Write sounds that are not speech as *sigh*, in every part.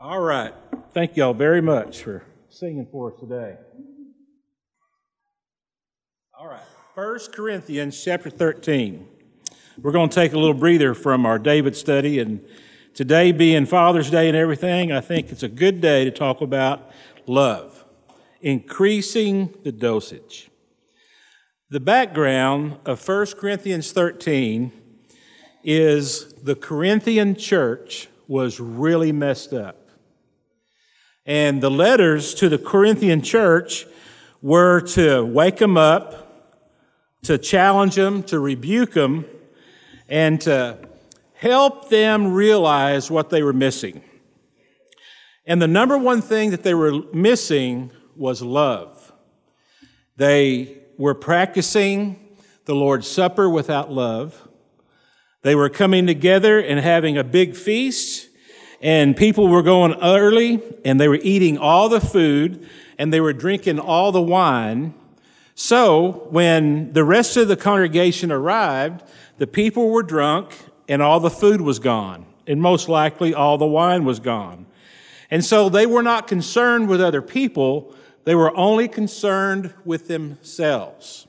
All right. Thank y'all very much for singing for us today. All right. 1 Corinthians chapter 13. We're going to take a little breather from our David study, and today being Father's Day and everything, I think it's a good day to talk about love, increasing the dosage. The background of 1 Corinthians 13 is the Corinthian church was really messed up. And the letters to the Corinthian church were to wake them up, to challenge them, to rebuke them, and to help them realize what they were missing. And the number one thing that they were missing was love. They were practicing the Lord's Supper without love. They were coming together and having a big feast and people were going early and they were eating all the food and they were drinking all the wine. So when the rest of the congregation arrived, the people were drunk and all the food was gone. And most likely all the wine was gone. And so they were not concerned with other people. They were only concerned with themselves.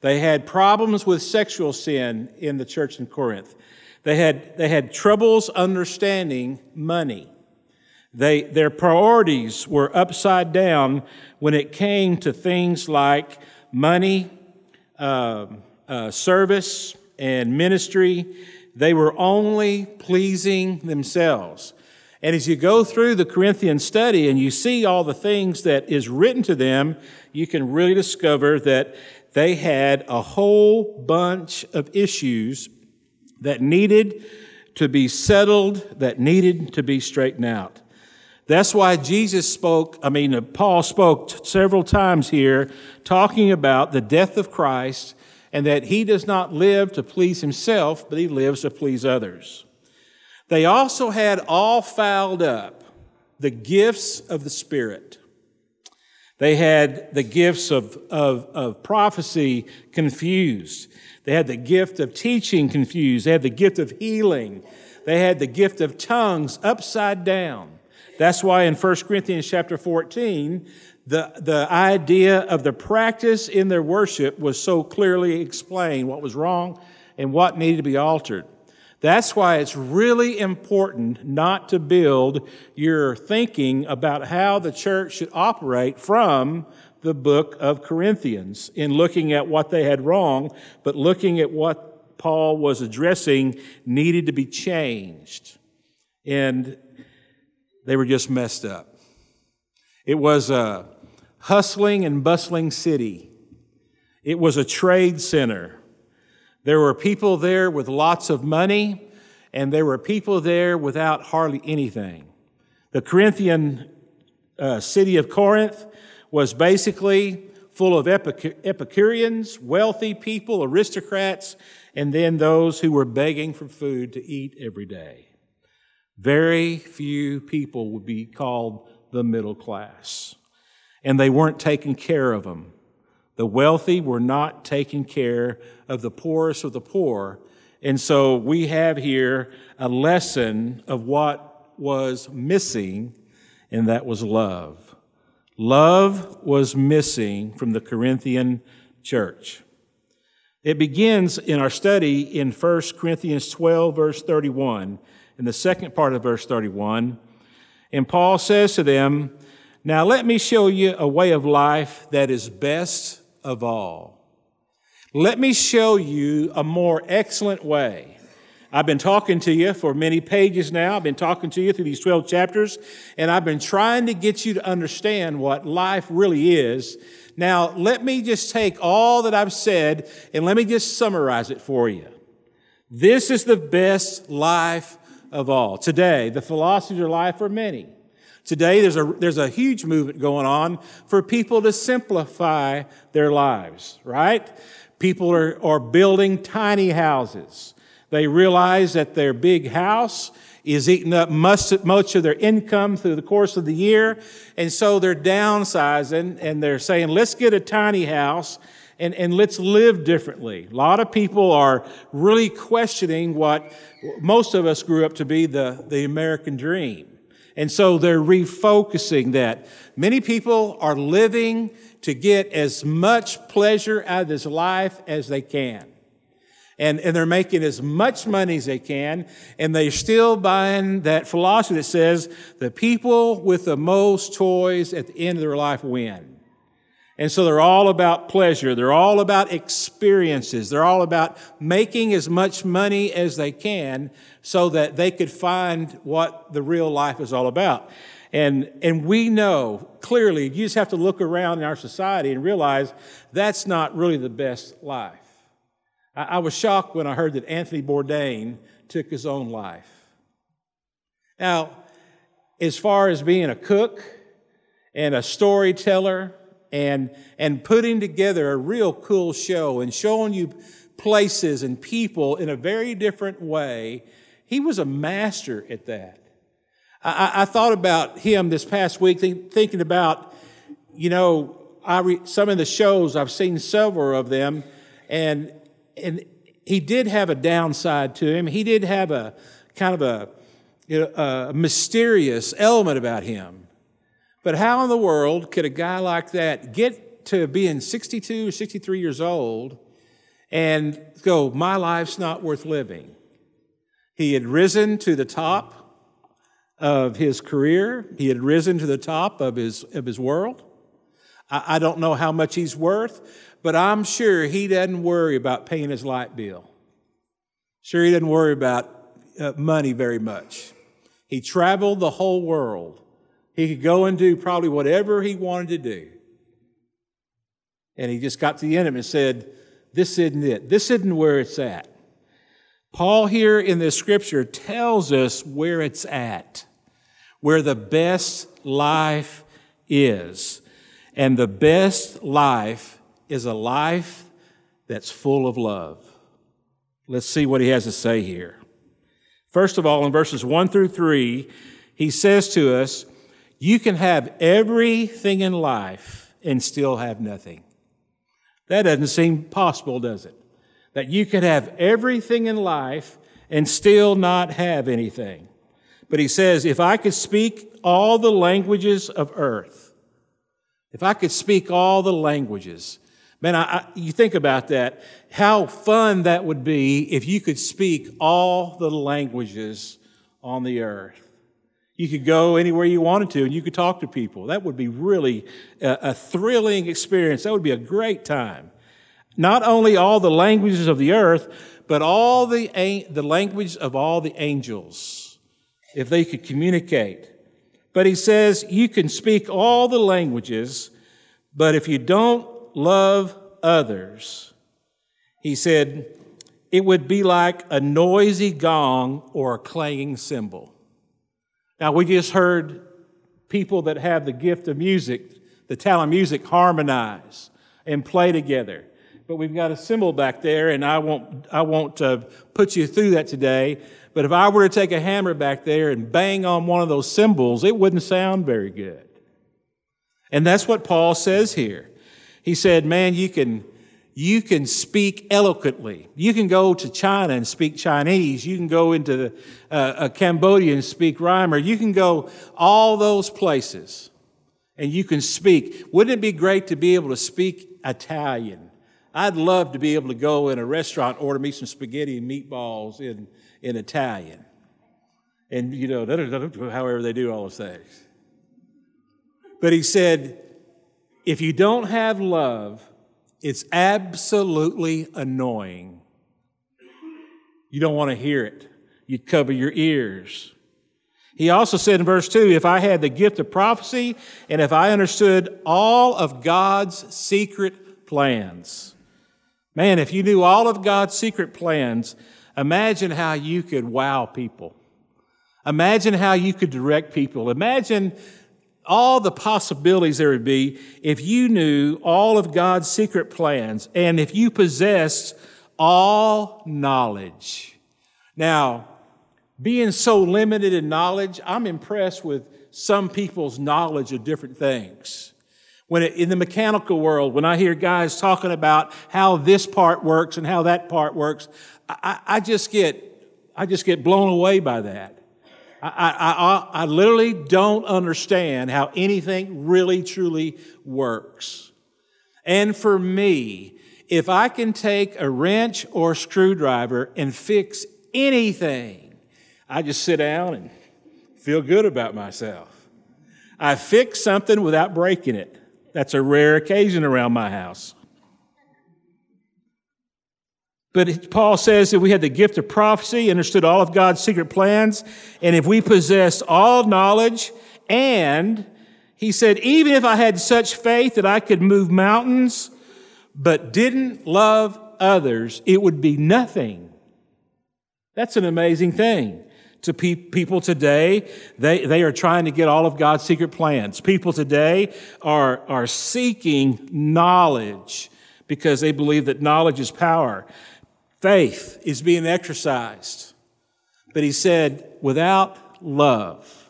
They had problems with sexual sin in the church in Corinth. They had, they had troubles understanding money. They, their priorities were upside down when it came to things like money, uh, uh, service, and ministry. They were only pleasing themselves. And as you go through the Corinthian study and you see all the things that is written to them, you can really discover that they had a whole bunch of issues that needed to be settled, that needed to be straightened out. That's why Jesus spoke, I mean, uh, Paul spoke several times here talking about the death of Christ and that he does not live to please himself, but he lives to please others. They also had all fouled up the gifts of the Spirit. They had the gifts of, of, of prophecy confused. They had the gift of teaching confused. They had the gift of healing. They had the gift of tongues upside down. That's why in 1 Corinthians chapter 14, the, the idea of the practice in their worship was so clearly explained what was wrong and what needed to be altered. That's why it's really important not to build your thinking about how the church should operate from the book of Corinthians in looking at what they had wrong, but looking at what Paul was addressing needed to be changed. And they were just messed up. It was a hustling and bustling city. It was a trade center. There were people there with lots of money, and there were people there without hardly anything. The Corinthian uh, city of Corinth was basically full of Epicureans, wealthy people, aristocrats, and then those who were begging for food to eat every day. Very few people would be called the middle class, and they weren't taking care of them. The wealthy were not taking care of the poorest of the poor. And so we have here a lesson of what was missing, and that was love. Love was missing from the Corinthian church. It begins in our study in 1 Corinthians 12, verse 31, in the second part of verse 31. And Paul says to them, Now let me show you a way of life that is best of all. Let me show you a more excellent way I've been talking to you for many pages now. I've been talking to you through these 12 chapters, and I've been trying to get you to understand what life really is. Now, let me just take all that I've said and let me just summarize it for you. This is the best life of all. Today, the philosophies of life are many. Today, there's a, there's a huge movement going on for people to simplify their lives, right? People are, are building tiny houses. They realize that their big house is eating up much, much of their income through the course of the year. And so they're downsizing and they're saying, let's get a tiny house and, and let's live differently. A lot of people are really questioning what most of us grew up to be the, the American dream. And so they're refocusing that. Many people are living to get as much pleasure out of this life as they can. And, and they're making as much money as they can, and they're still buying that philosophy that says the people with the most toys at the end of their life win. And so they're all about pleasure. They're all about experiences. They're all about making as much money as they can so that they could find what the real life is all about. And, and we know clearly, you just have to look around in our society and realize that's not really the best life. I, I was shocked when I heard that Anthony Bourdain took his own life. Now, as far as being a cook and a storyteller, and, and putting together a real cool show and showing you places and people in a very different way. He was a master at that. I, I thought about him this past week, think, thinking about, you know, I re, some of the shows, I've seen several of them, and, and he did have a downside to him. He did have a kind of a, you know, a mysterious element about him. But how in the world could a guy like that get to being 62 or 63 years old and go, my life's not worth living? He had risen to the top of his career. He had risen to the top of his, of his world. I, I don't know how much he's worth, but I'm sure he doesn't worry about paying his light bill. Sure, he doesn't worry about uh, money very much. He traveled the whole world. He could go and do probably whatever he wanted to do. And he just got to the end of it and said, This isn't it. This isn't where it's at. Paul, here in this scripture, tells us where it's at, where the best life is. And the best life is a life that's full of love. Let's see what he has to say here. First of all, in verses 1 through 3, he says to us, you can have everything in life and still have nothing. That doesn't seem possible, does it? That you could have everything in life and still not have anything. But he says, if I could speak all the languages of earth, if I could speak all the languages, man, I, I, you think about that, how fun that would be if you could speak all the languages on the earth. You could go anywhere you wanted to and you could talk to people. That would be really a, a, thrilling experience. That would be a great time. Not only all the languages of the earth, but all the, the language of all the angels, if they could communicate. But he says you can speak all the languages, but if you don't love others, he said, it would be like a noisy gong or a clanging cymbal. Now, we just heard people that have the gift of music, the talent music, harmonize and play together. But we've got a cymbal back there, and I won't, I won't uh, put you through that today. But if I were to take a hammer back there and bang on one of those cymbals, it wouldn't sound very good. And that's what Paul says here. He said, Man, you can you can speak eloquently. You can go to China and speak Chinese. You can go into uh, Cambodia and speak Khmer. You can go all those places and you can speak. Wouldn't it be great to be able to speak Italian? I'd love to be able to go in a restaurant, order me some spaghetti and meatballs in, in Italian. And, you know, however they do all those things. But he said, if you don't have love, it's absolutely annoying. You don't want to hear it. You'd cover your ears. He also said in verse 2 if I had the gift of prophecy and if I understood all of God's secret plans. Man, if you knew all of God's secret plans, imagine how you could wow people. Imagine how you could direct people. Imagine all the possibilities there would be if you knew all of God's secret plans and if you possessed all knowledge. Now, being so limited in knowledge, I'm impressed with some people's knowledge of different things. When it, in the mechanical world, when I hear guys talking about how this part works and how that part works, I, I just get, I just get blown away by that. I, I, I, literally don't understand how anything really truly works. And for me, if I can take a wrench or a screwdriver and fix anything, I just sit down and feel good about myself. I fix something without breaking it. That's a rare occasion around my house. But Paul says that we had the gift of prophecy, understood all of God's secret plans, and if we possessed all knowledge, and he said, even if I had such faith that I could move mountains, but didn't love others, it would be nothing. That's an amazing thing. To pe- people today, they, they are trying to get all of God's secret plans. People today are, are seeking knowledge because they believe that knowledge is power. Faith is being exercised. But he said, without love,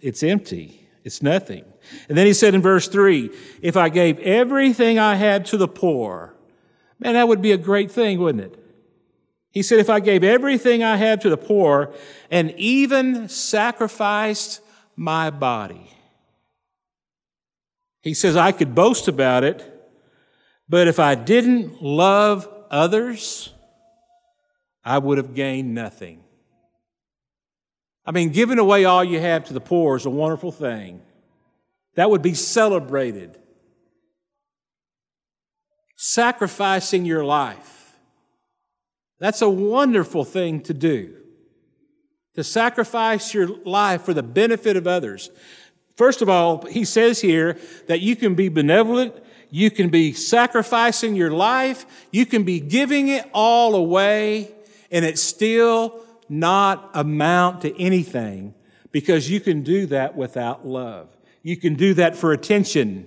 it's empty. It's nothing. And then he said in verse 3 if I gave everything I had to the poor, man, that would be a great thing, wouldn't it? He said, if I gave everything I had to the poor and even sacrificed my body, he says, I could boast about it, but if I didn't love others, I would have gained nothing. I mean, giving away all you have to the poor is a wonderful thing. That would be celebrated. Sacrificing your life. That's a wonderful thing to do. To sacrifice your life for the benefit of others. First of all, he says here that you can be benevolent, you can be sacrificing your life, you can be giving it all away and it still not amount to anything because you can do that without love. You can do that for attention.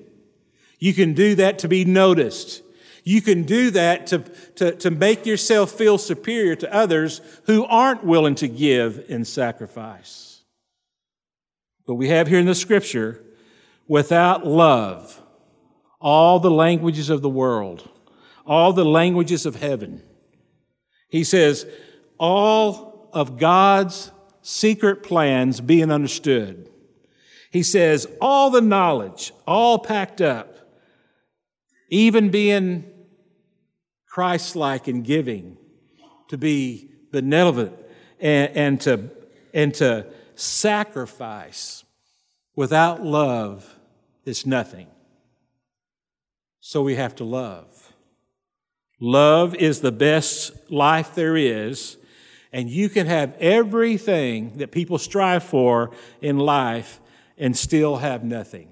You can do that to be noticed. You can do that to, to, to make yourself feel superior to others who aren't willing to give in sacrifice. But we have here in the scripture, without love, all the languages of the world, all the languages of heaven, he says, all of God's secret plans being understood. He says, all the knowledge, all packed up, even being Christ like in giving, to be benevolent and, and, to, and to sacrifice without love is nothing. So we have to love. Love is the best life there is, and you can have everything that people strive for in life and still have nothing.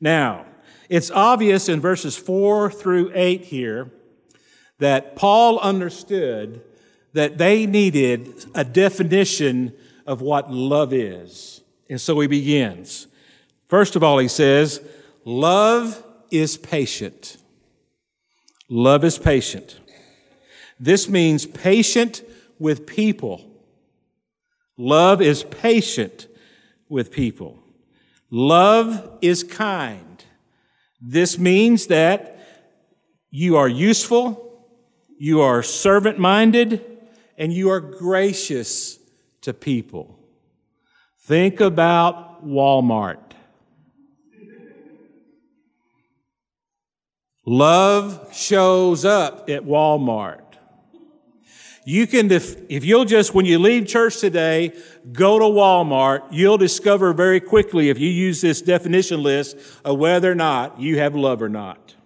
Now, it's obvious in verses 4 through 8 here that Paul understood that they needed a definition of what love is. And so he begins. First of all, he says, Love is patient. Love is patient. This means patient with people. Love is patient with people. Love is kind. This means that you are useful, you are servant minded, and you are gracious to people. Think about Walmart. Love shows up at Walmart. You can, if, if you'll just, when you leave church today, go to Walmart, you'll discover very quickly if you use this definition list of whether or not you have love or not.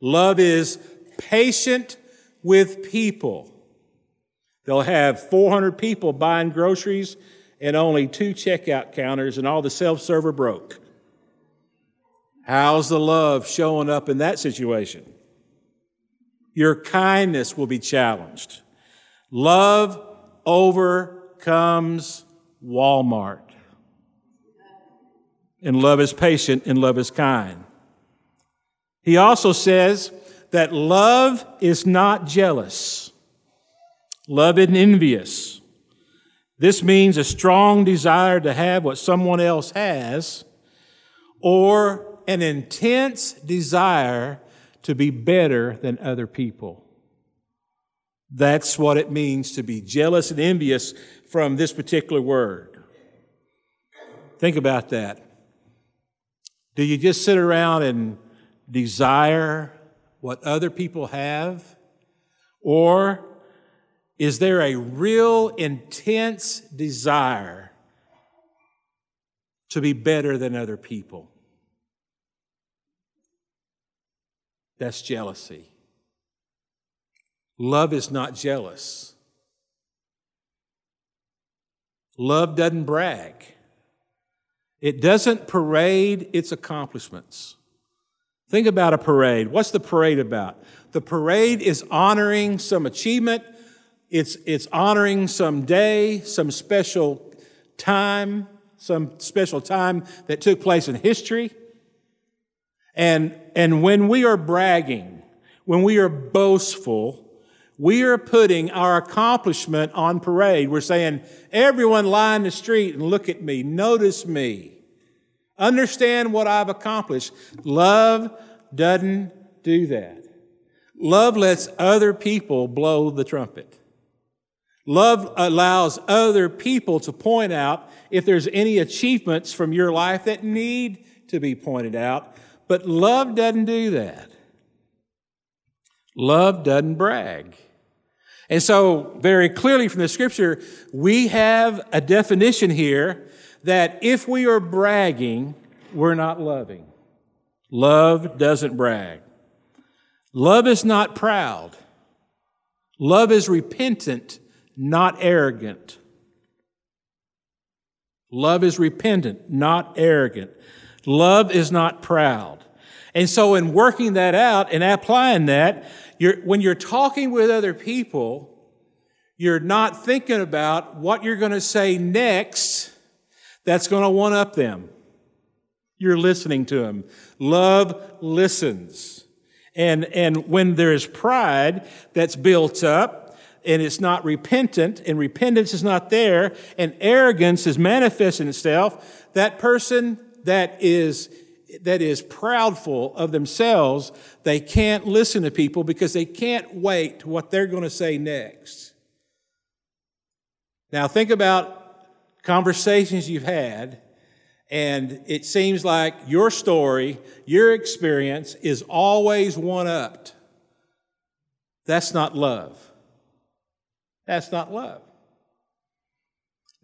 Love is patient with people. They'll have 400 people buying groceries and only two checkout counters and all the self-server broke. How's the love showing up in that situation? Your kindness will be challenged. Love overcomes Walmart. And love is patient and love is kind. He also says that love is not jealous. Love isn't envious. This means a strong desire to have what someone else has or an intense desire to be better than other people. That's what it means to be jealous and envious. from this particular word. Think about that. Do you just sit around and desire what other people have? Or is there a real intense desire to be better than other people? That's jealousy. Love is not jealous. Love doesn't brag. It doesn't parade its accomplishments. Think about a parade. What's the parade about? The parade is honoring some achievement, it's, it's honoring some day, some special time, some special time that took place in history. And, and when we are bragging, when we are boastful, we are putting our accomplishment on parade. We're saying, everyone line the street and look at me, notice me, understand what I've accomplished. Love doesn't do that. Love lets other people blow the trumpet. Love allows other people to point out if there's any achievements from your life that need to be pointed out. But love doesn't do that. Love doesn't brag. And so, very clearly from the scripture, we have a definition here that if we are bragging, we're not loving. Love doesn't brag. Love is not proud. Love is repentant, not arrogant. Love is repentant, not arrogant. Love is not proud. And so, in working that out and applying that, you're, when you're talking with other people, you're not thinking about what you're going to say next that's going to one up them. You're listening to them. Love listens. And, and when there is pride that's built up and it's not repentant and repentance is not there and arrogance is manifesting itself, that person that is that is proudful of themselves, they can't listen to people because they can't wait to what they're going to say next. Now think about conversations you've had and it seems like your story, your experience is always one upped. That's not love. That's not love.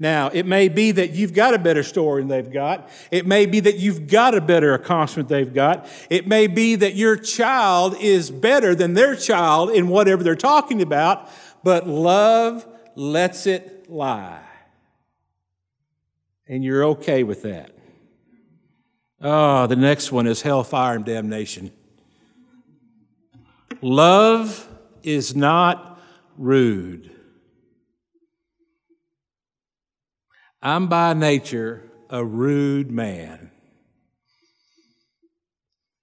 Now, it may be that you've got a better story than they've got. It may be that you've got a better accomplishment they've got. It may be that your child is better than their child in whatever they're talking about, but love lets it lie. And you're okay with that. Oh, the next one is hellfire and damnation. Love is not rude. I'm by nature a rude man.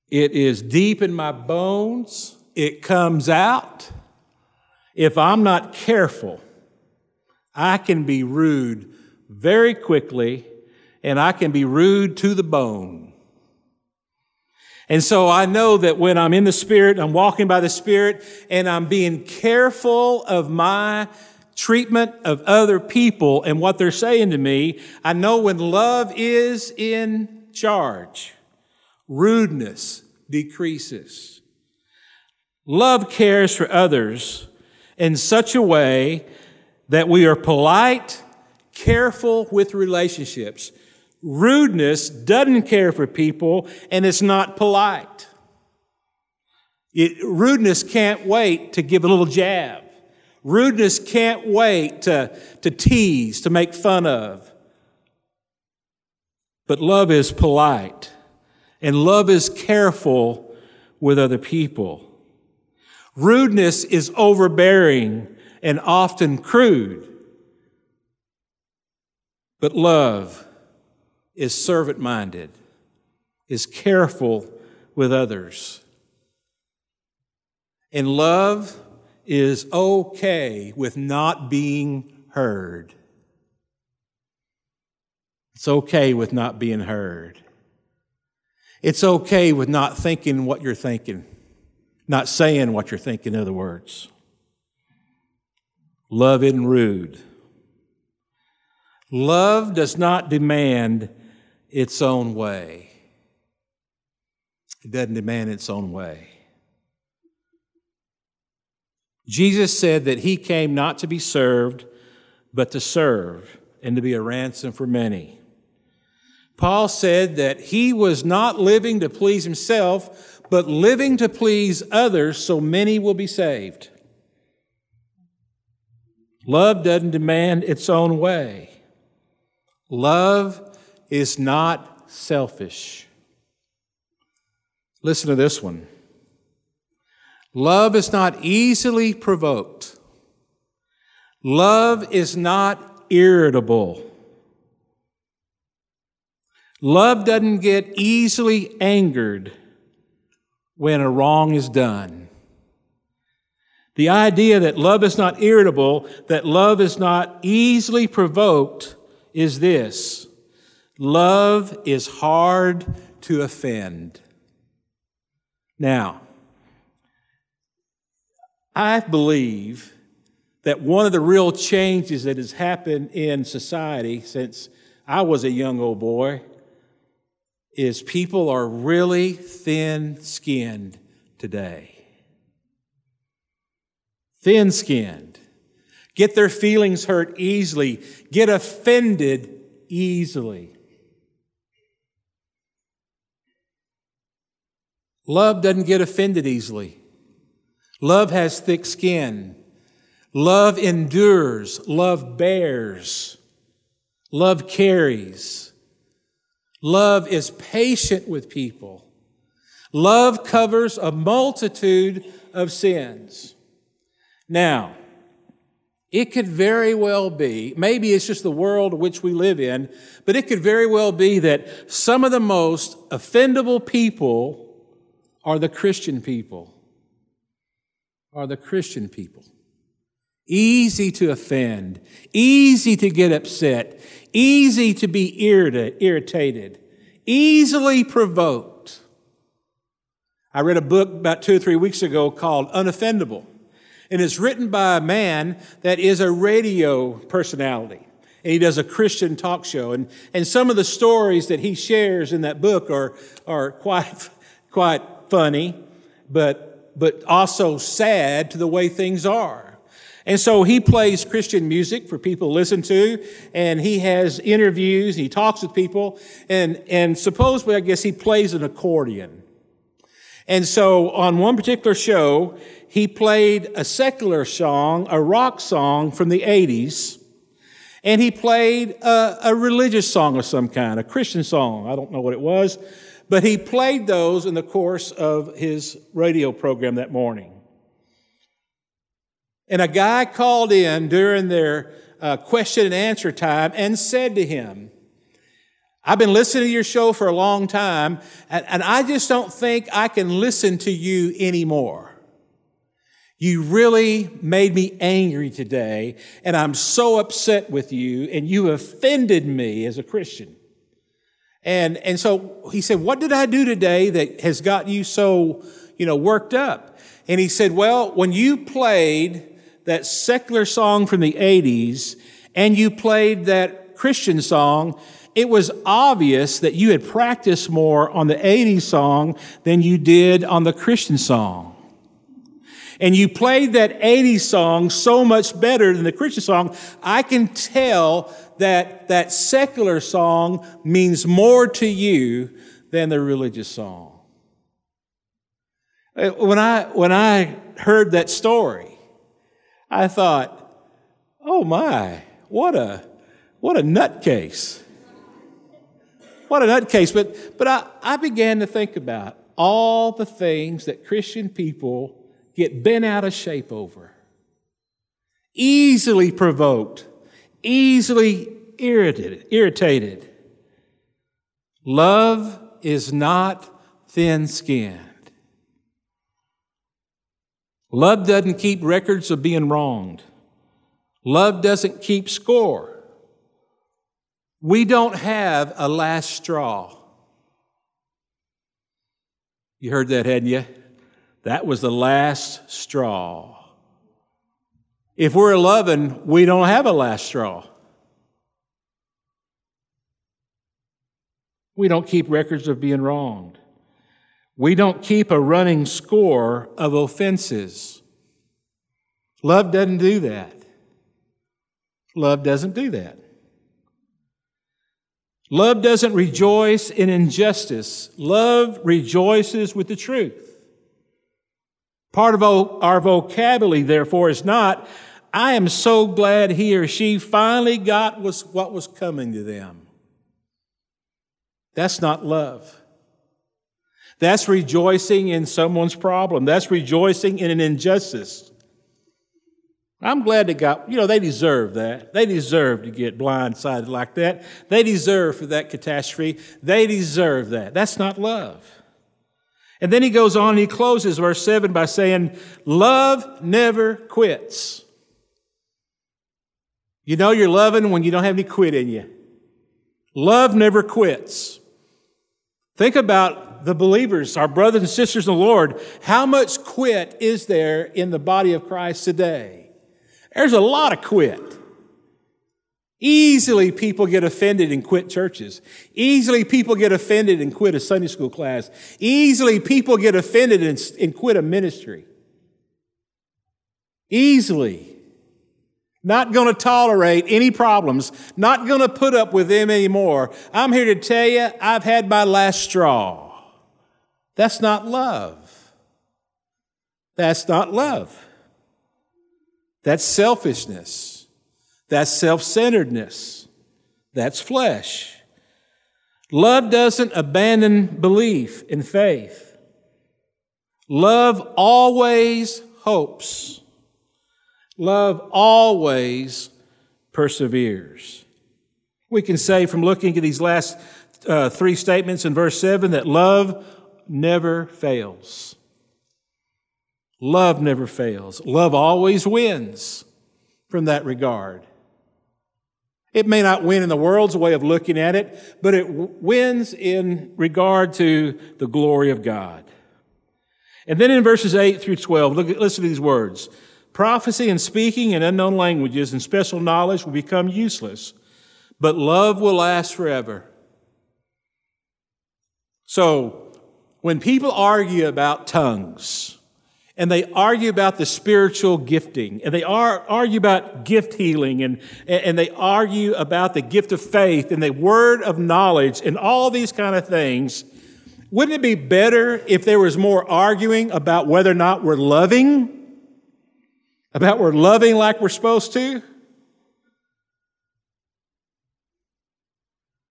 It is deep in my bones. It comes out. If I'm not careful, I can be rude very quickly and I can be rude to the bone. And so I know that when I'm in the Spirit, I'm walking by the Spirit, and I'm being careful of my treatment of other people and what they're saying to me, I know when love is in charge, rudeness decreases. Love cares for others in such a way that we are polite, careful with relationships. Rudeness doesn't care for people and it's not polite. It, rudeness can't wait to give a little jab. Rudeness can't wait to, to tease, to make fun of. But love is polite and love is careful with other people. Rudeness is overbearing and often crude. But love is servant minded, is careful with others. And love is okay with not being heard. It's okay with not being heard. It's okay with not thinking what you're thinking, not saying what you're thinking, in other words. Love isn't rude. Love does not demand its own way. It doesn't demand its own way. Jesus said that he came not to be served, but to serve and to be a ransom for many. Paul said that he was not living to please himself, but living to please others so many will be saved. Love doesn't demand its own way. Love is not selfish. Listen to this one. Love is not easily provoked. Love is not irritable. Love doesn't get easily angered when a wrong is done. The idea that love is not irritable, that love is not easily provoked, is this love is hard to offend. Now, I believe that one of the real changes that has happened in society since I was a young old boy is people are really thin skinned today. Thin skinned. Get their feelings hurt easily, get offended easily. Love doesn't get offended easily. Love has thick skin. Love endures. Love bears. Love carries. Love is patient with people. Love covers a multitude of sins. Now, it could very well be, maybe it's just the world which we live in, but it could very well be that some of the most offendable people are the Christian people. Are the Christian people. Easy to offend, easy to get upset, easy to be irritated, easily provoked. I read a book about two or three weeks ago called Unoffendable, and it's written by a man that is a radio personality. And he does a Christian talk show. And, and some of the stories that he shares in that book are, are quite, *laughs* quite funny, but, but also sad to the way things are. And so he plays Christian music for people to listen to, and he has interviews, and he talks with people, and, and supposedly, I guess, he plays an accordion. And so on one particular show, he played a secular song, a rock song from the 80s, and he played a, a religious song of some kind, a Christian song. I don't know what it was, but he played those in the course of his radio program that morning. And a guy called in during their uh, question and answer time and said to him, I've been listening to your show for a long time, and, and I just don't think I can listen to you anymore. You really made me angry today, and I'm so upset with you, and you offended me as a Christian. And, and so he said, What did I do today that has got you so, you know, worked up? And he said, Well, when you played that secular song from the 80s and you played that Christian song, it was obvious that you had practiced more on the 80s song than you did on the Christian song. And you played that 80s song so much better than the Christian song. I can tell that that secular song means more to you than the religious song. Uh, when I, when I heard that story, I thought, oh my, what a, what a nutcase. What a nutcase. But, but I, I began to think about all the things that Christian people get bent out of shape over. Easily provoked, easily irritated, irritated. Love is not thin skinned. Love doesn't keep records of being wronged. Love doesn't keep score. We don't have a last straw. You heard that, hadn't you? That was the last straw. If we're loving, we don't have a last straw. We don't keep records of being wronged. We don't keep a running score of offenses. Love doesn't do that. Love doesn't do that. Love doesn't rejoice in injustice. Love rejoices with the truth. Part of our vocabulary, therefore, is not, I am so glad he or she finally got what was coming to them. That's not love. That's rejoicing in someone's problem. That's rejoicing in an injustice. I'm glad they got, you know, they deserve that. They deserve to get blindsided like that. They deserve for that catastrophe. They deserve that. That's not love. And then he goes on and he closes verse 7 by saying, Love never quits. You know you're loving when you don't have any quit in you. Love never quits. Think about the believers, our brothers and sisters in the Lord. How much quit is there in the body of Christ today? There's a lot of quit. Easily people get offended and quit churches. Easily people get offended and quit a Sunday school class. Easily people get offended and, and quit a ministry. Easily. Not going to tolerate any problems. Not going to put up with them anymore. I'm here to tell you, I've had my last straw. That's not love. That's not love. That's selfishness. That's self centeredness. That's flesh. Love doesn't abandon belief in faith. Love always hopes. Love always perseveres. We can say from looking at these last uh, three statements in verse 7 that love never fails. Love never fails. Love always wins from that regard. It may not win in the world's way of looking at it, but it wins in regard to the glory of God. And then in verses 8 through 12, look, listen to these words. Prophecy and speaking in unknown languages and special knowledge will become useless, but love will last forever. So, when people argue about tongues, and they argue about the spiritual gifting, and they argue about gift healing, and, and they argue about the gift of faith and the word of knowledge, and all these kind of things, wouldn't it be better if there was more arguing about whether or not we're loving? about we're loving like we're supposed to?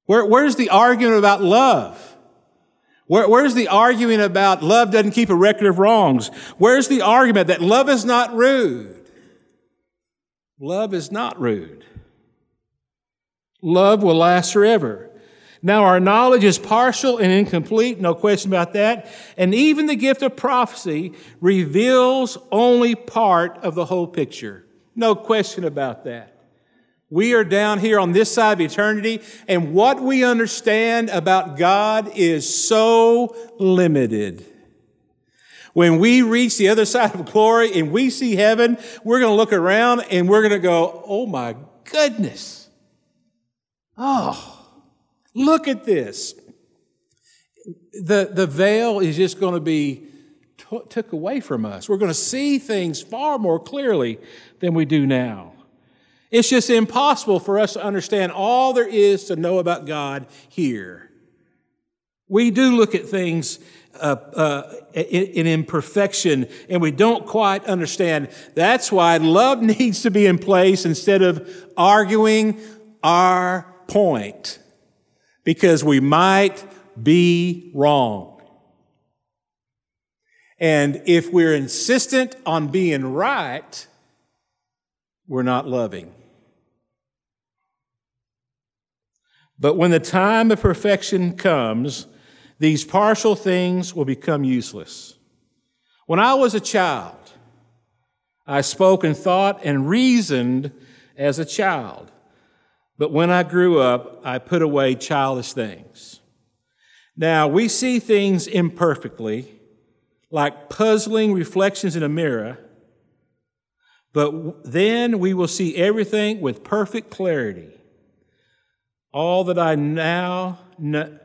Where, where's the argument about love? Where, where's the argument about love doesn't keep a record of wrongs? Where's the argument that love is not rude? Love is not rude. Love will last forever. Now, our knowledge is partial and incomplete, no question about that. And even the gift of prophecy reveals only part of the whole picture. No question about that. We are down here on this side of eternity, and what we understand about God is so limited. When we reach the other *laughs* side of glory and we see heaven, we're going to look around and we're going to go, oh my goodness. Oh. Look at this. The, the veil is just going to be t- took away from us. We're going to see things far more clearly than we do now. It's just impossible for us to understand all there is to know about God here. We do look at things uh, uh, in, in, imperfection and we don't quite understand. That's why love *laughs* needs to be in place instead of arguing our point because we might be wrong. And if we're insistent on being right, we're not loving. But when the time of perfection comes, these partial things will become useless. When I was a child, I spoke and thought and reasoned as a child. But when I grew up, I put away childish things. Now, we see things imperfectly, like puzzling reflections in a mirror, but then we will see everything with perfect clarity. All that I now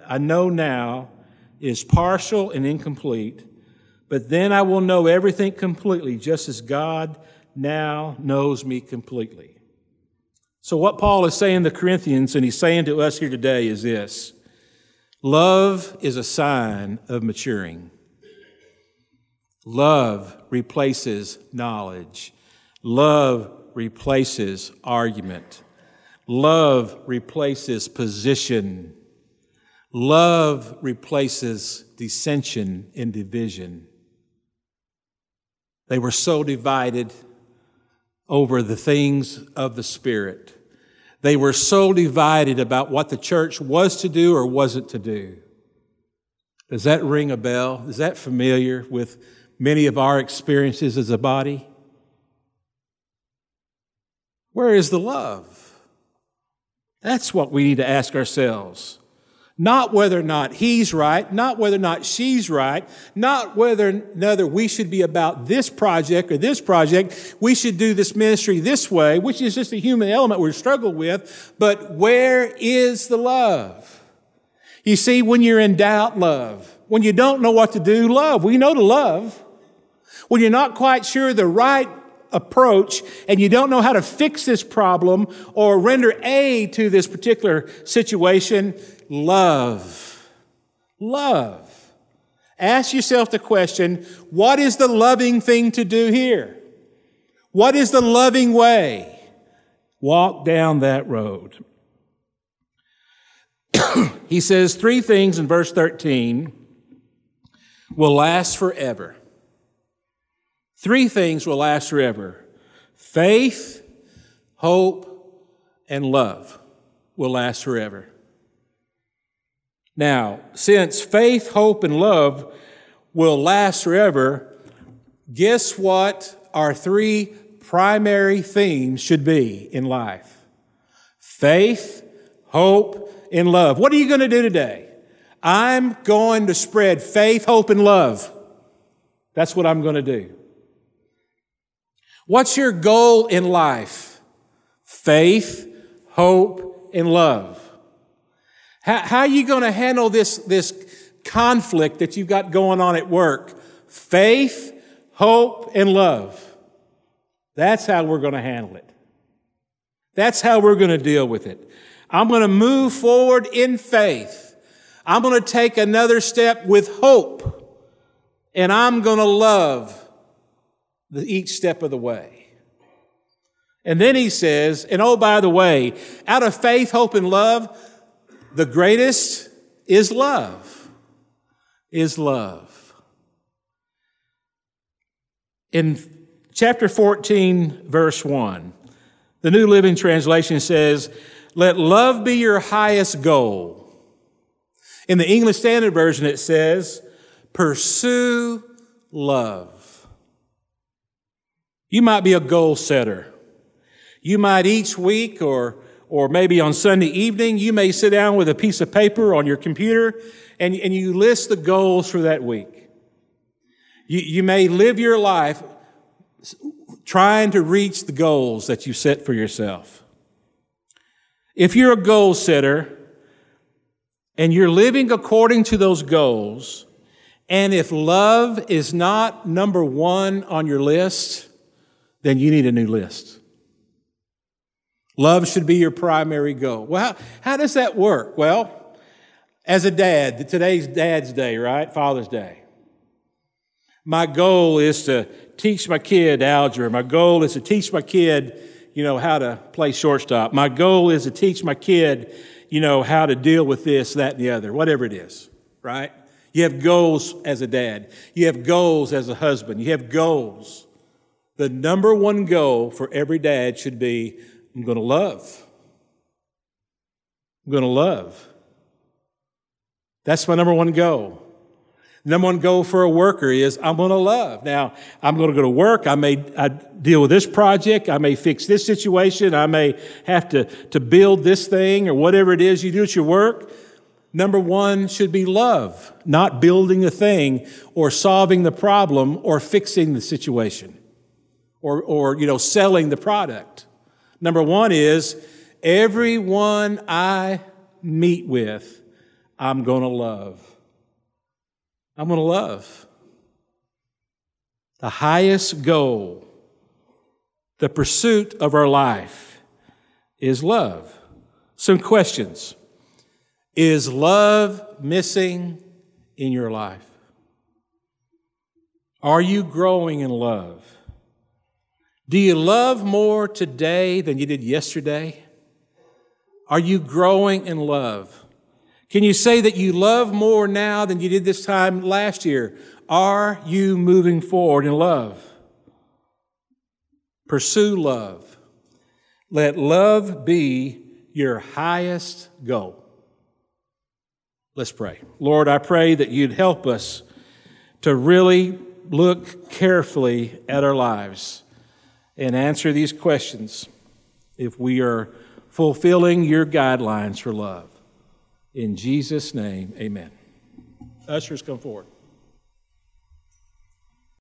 I know now is partial and incomplete, but then I will know everything completely, just as God now knows me completely. So, what Paul is saying to the Corinthians, and he's saying to us here today, is this love is a sign of maturing. Love replaces knowledge. Love replaces argument. Love replaces position. Love replaces dissension and division. They were so divided over the things of the Spirit. They were so divided about what the church was to do or wasn't to do. Does that ring a bell? Is that familiar with many of our experiences as a body? Where is the love? That's what we need to ask ourselves. Not whether or not he's right, not whether or not she's right, not whether or not we should be about this project or this project. We should do this ministry this way, which is just a human element we struggle with. But where is the love? You see, when you're in doubt, love. When you don't know what to do, love. We know to love. When you're not quite sure the right approach and you don't know how to fix this problem or render aid to this particular situation, love. Love. Ask yourself the question what is the loving thing to do here? What is the loving way? Walk down that road. *clears throat* he says three things in verse 13 will last forever. Three things will last forever faith, hope, and love will last forever. Now, since faith, hope, and love will last forever, guess what our three primary themes should be in life? Faith, hope, and love. What are you going to do today? I'm going to spread faith, hope, and love. That's what I'm going to do. What's your goal in life? Faith, hope, and love. How, how are you going to handle this, this conflict that you've got going on at work? Faith, hope, and love. That's how we're going to handle it. That's how we're going to deal with it. I'm going to move forward in faith. I'm going to take another step with hope. And I'm going to love the, each step of the way. And then he says, and oh, by the way, out of faith, hope, and love, the greatest is love, is love. In chapter 14, verse 1, the New Living Translation says, Let love be your highest goal. In the English Standard Version, it says, Pursue love. You might be a goal setter. You might each week or or maybe on Sunday evening, you may sit down with a piece of paper on your computer and, and you list the goals for that week. You, you may live your life trying to reach the goals that you set for yourself. If you're a goal setter and you're living according to those goals, and if love is not number one on your list, then you need a new list. Love should be your primary goal. Well, how, how does that work? Well, as a dad, today's Dad's Day, right? Father's Day. My goal is to teach my kid algebra. My goal is to teach my kid, you know, how to play shortstop. My goal is to teach my kid, you know, how to deal with this, that, and the other, whatever it is, right? You have goals as a dad. You have goals as a husband. You have goals. The number one goal for every dad should be I'm going to love. I'm going to love. That's my number one goal. Number one goal for a worker is I'm going to love. Now, I'm going to go to work. I may I deal with this project. I may fix this situation. I may have to, to build this thing or whatever it is you do at your work. Number one should be love, not building a thing or solving the problem or fixing the situation or, or you know, selling the product. Number one is everyone I meet with, I'm going to love. I'm going to love. The highest goal, the pursuit of our life is love. Some questions. Is love missing in your life? Are you growing in love? Do you love more today than you did yesterday? Are you growing in love? Can you say that you love more now than you did this time last year? Are you moving forward in love? Pursue love. Let love be your highest goal. Let's pray. Lord, I pray that you'd help us to really look carefully at our lives and answer these questions if we are fulfilling your guidelines for love. In Jesus' name, amen. Ushers, come forward.